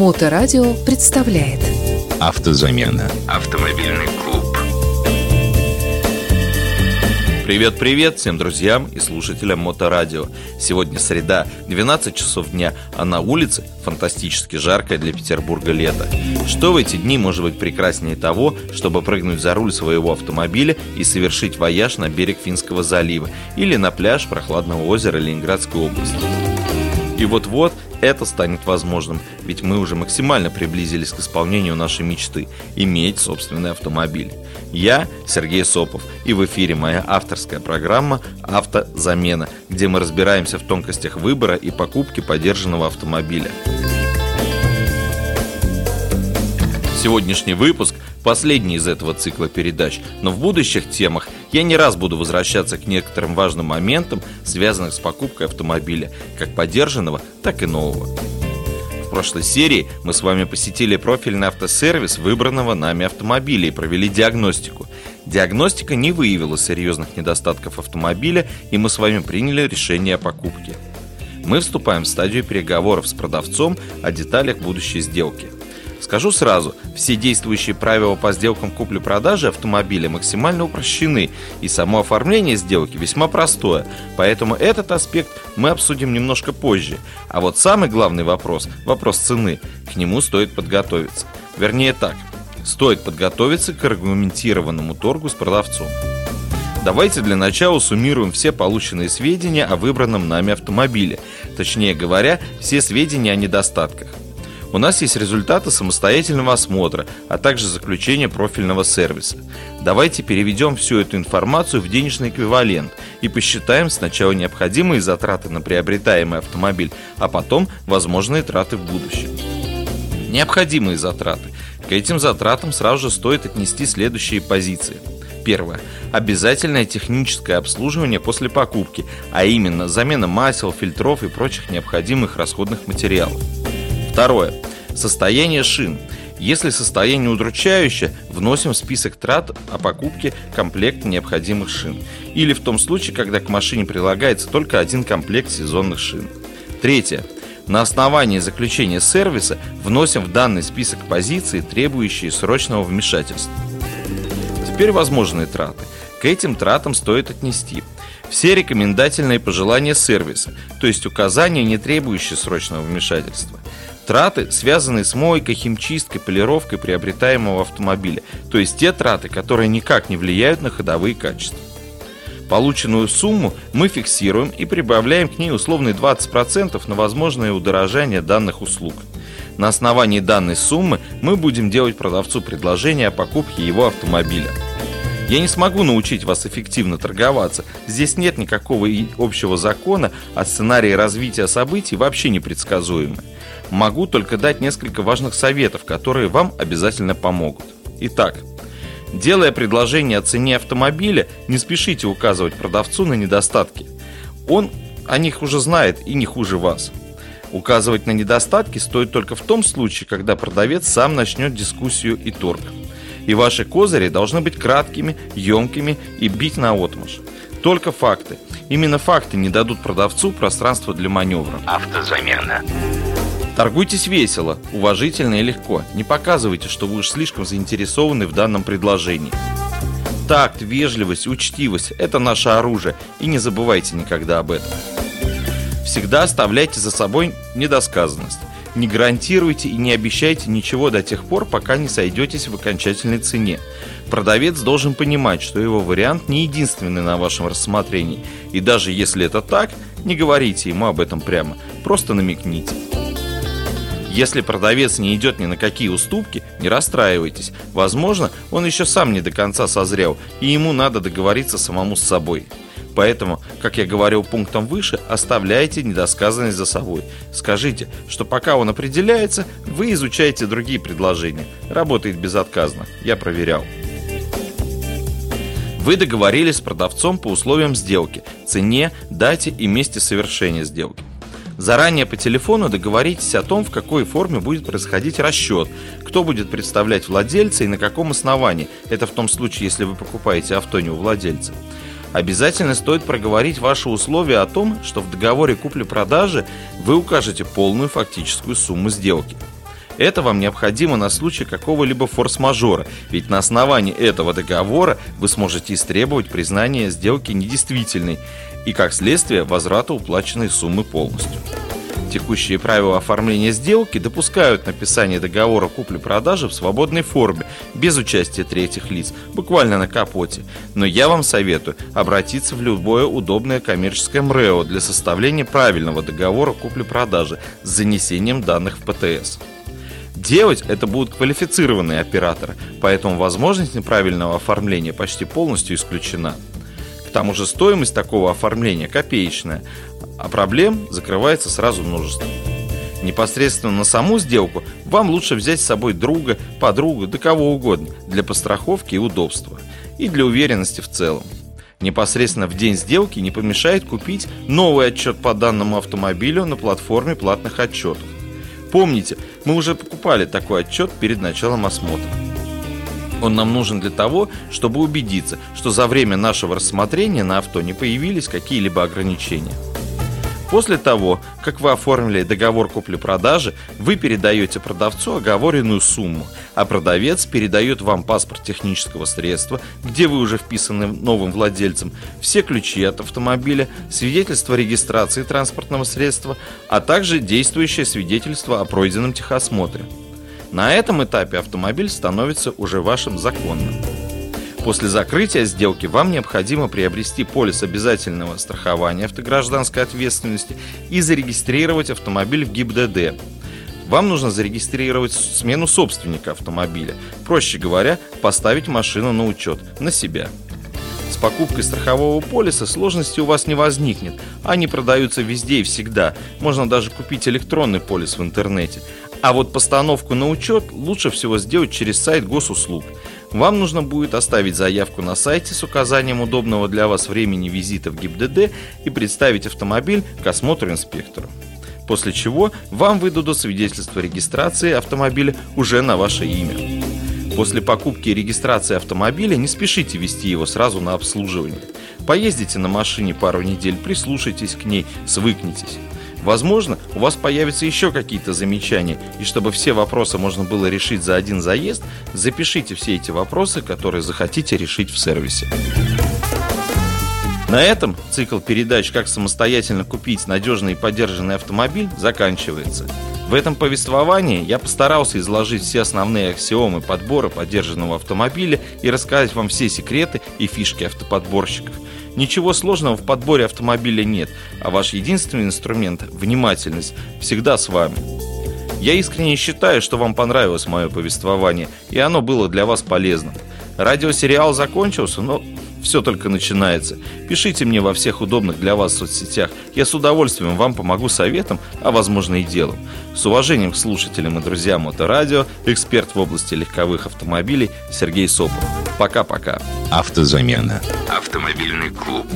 Моторадио представляет Автозамена. Автомобильный клуб. Привет-привет всем друзьям и слушателям Моторадио. Сегодня среда, 12 часов дня, а на улице фантастически жаркое для Петербурга лето. Что в эти дни может быть прекраснее того, чтобы прыгнуть за руль своего автомобиля и совершить вояж на берег Финского залива или на пляж прохладного озера Ленинградской области? И вот-вот это станет возможным, ведь мы уже максимально приблизились к исполнению нашей мечты – иметь собственный автомобиль. Я Сергей Сопов, и в эфире моя авторская программа «Автозамена», где мы разбираемся в тонкостях выбора и покупки подержанного автомобиля. Сегодняшний выпуск – последний из этого цикла передач, но в будущих темах я не раз буду возвращаться к некоторым важным моментам, связанным с покупкой автомобиля, как подержанного, так и нового. В прошлой серии мы с вами посетили профильный автосервис выбранного нами автомобиля и провели диагностику. Диагностика не выявила серьезных недостатков автомобиля, и мы с вами приняли решение о покупке. Мы вступаем в стадию переговоров с продавцом о деталях будущей сделки – Скажу сразу, все действующие правила по сделкам купли-продажи автомобиля максимально упрощены, и само оформление сделки весьма простое, поэтому этот аспект мы обсудим немножко позже. А вот самый главный вопрос, вопрос цены, к нему стоит подготовиться. Вернее так, стоит подготовиться к аргументированному торгу с продавцом. Давайте для начала суммируем все полученные сведения о выбранном нами автомобиле, точнее говоря, все сведения о недостатках. У нас есть результаты самостоятельного осмотра, а также заключение профильного сервиса. Давайте переведем всю эту информацию в денежный эквивалент и посчитаем сначала необходимые затраты на приобретаемый автомобиль, а потом возможные траты в будущем. Необходимые затраты. К этим затратам сразу же стоит отнести следующие позиции. Первое. Обязательное техническое обслуживание после покупки, а именно замена масел, фильтров и прочих необходимых расходных материалов. Второе. Состояние шин. Если состояние удручающее, вносим в список трат о покупке комплекта необходимых шин. Или в том случае, когда к машине прилагается только один комплект сезонных шин. Третье. На основании заключения сервиса вносим в данный список позиции, требующие срочного вмешательства. Теперь возможные траты. К этим тратам стоит отнести все рекомендательные пожелания сервиса, то есть указания, не требующие срочного вмешательства – Траты, связанные с мойкой, химчисткой, полировкой приобретаемого автомобиля, то есть те траты, которые никак не влияют на ходовые качества. Полученную сумму мы фиксируем и прибавляем к ней условные 20% на возможное удорожание данных услуг. На основании данной суммы мы будем делать продавцу предложение о покупке его автомобиля. Я не смогу научить вас эффективно торговаться. Здесь нет никакого общего закона, а сценарии развития событий вообще непредсказуемы. Могу только дать несколько важных советов, которые вам обязательно помогут. Итак, делая предложение о цене автомобиля, не спешите указывать продавцу на недостатки. Он о них уже знает и не хуже вас. Указывать на недостатки стоит только в том случае, когда продавец сам начнет дискуссию и торг. И ваши козыри должны быть краткими, емкими и бить на отмаш. Только факты. Именно факты не дадут продавцу пространства для маневра. Автозамена. Торгуйтесь весело, уважительно и легко. Не показывайте, что вы уж слишком заинтересованы в данном предложении. Такт, вежливость, учтивость – это наше оружие, и не забывайте никогда об этом. Всегда оставляйте за собой недосказанность. Не гарантируйте и не обещайте ничего до тех пор, пока не сойдетесь в окончательной цене. Продавец должен понимать, что его вариант не единственный на вашем рассмотрении. И даже если это так, не говорите ему об этом прямо, просто намекните. Если продавец не идет ни на какие уступки, не расстраивайтесь. Возможно, он еще сам не до конца созрел, и ему надо договориться самому с собой. Поэтому, как я говорил пунктом выше, оставляйте недосказанность за собой. Скажите, что пока он определяется, вы изучаете другие предложения. Работает безотказно. Я проверял. Вы договорились с продавцом по условиям сделки, цене, дате и месте совершения сделки. Заранее по телефону договоритесь о том, в какой форме будет происходить расчет, кто будет представлять владельца и на каком основании. Это в том случае, если вы покупаете авто не у владельца. Обязательно стоит проговорить ваши условия о том, что в договоре купли-продажи вы укажете полную фактическую сумму сделки. Это вам необходимо на случай какого-либо форс-мажора, ведь на основании этого договора вы сможете истребовать признание сделки недействительной и, как следствие, возврата уплаченной суммы полностью. Текущие правила оформления сделки допускают написание договора купли-продажи в свободной форме, без участия третьих лиц, буквально на капоте. Но я вам советую обратиться в любое удобное коммерческое МРЭО для составления правильного договора купли-продажи с занесением данных в ПТС. Делать это будут квалифицированные операторы, поэтому возможность неправильного оформления почти полностью исключена. К тому же стоимость такого оформления копеечная, а проблем закрывается сразу множество. Непосредственно на саму сделку вам лучше взять с собой друга, подругу, да кого угодно, для постраховки и удобства. И для уверенности в целом. Непосредственно в день сделки не помешает купить новый отчет по данному автомобилю на платформе платных отчетов. Помните, мы уже покупали такой отчет перед началом осмотра. Он нам нужен для того, чтобы убедиться, что за время нашего рассмотрения на авто не появились какие-либо ограничения. После того, как вы оформили договор купли-продажи, вы передаете продавцу оговоренную сумму, а продавец передает вам паспорт технического средства, где вы уже вписаны новым владельцем, все ключи от автомобиля, свидетельство регистрации транспортного средства, а также действующее свидетельство о пройденном техосмотре. На этом этапе автомобиль становится уже вашим законным. После закрытия сделки вам необходимо приобрести полис обязательного страхования автогражданской ответственности и зарегистрировать автомобиль в ГИБДД. Вам нужно зарегистрировать смену собственника автомобиля. Проще говоря, поставить машину на учет, на себя. С покупкой страхового полиса сложности у вас не возникнет. Они продаются везде и всегда. Можно даже купить электронный полис в интернете. А вот постановку на учет лучше всего сделать через сайт госуслуг – вам нужно будет оставить заявку на сайте с указанием удобного для вас времени визита в ГИБДД и представить автомобиль к осмотру инспектору. После чего вам выдадут свидетельство регистрации автомобиля уже на ваше имя. После покупки и регистрации автомобиля не спешите вести его сразу на обслуживание. Поездите на машине пару недель, прислушайтесь к ней, свыкнитесь. Возможно, у вас появятся еще какие-то замечания, и чтобы все вопросы можно было решить за один заезд, запишите все эти вопросы, которые захотите решить в сервисе. На этом цикл передач «Как самостоятельно купить надежный и поддержанный автомобиль» заканчивается. В этом повествовании я постарался изложить все основные аксиомы подбора поддержанного автомобиля и рассказать вам все секреты и фишки автоподборщиков – Ничего сложного в подборе автомобиля нет, а ваш единственный инструмент – внимательность – всегда с вами. Я искренне считаю, что вам понравилось мое повествование, и оно было для вас полезным. Радиосериал закончился, но все только начинается. Пишите мне во всех удобных для вас соцсетях. Я с удовольствием вам помогу советом, а возможно и делом. С уважением к слушателям и друзьям Моторадио, эксперт в области легковых автомобилей Сергей Сопов. Пока-пока. Автозамена. Автомобильный клуб.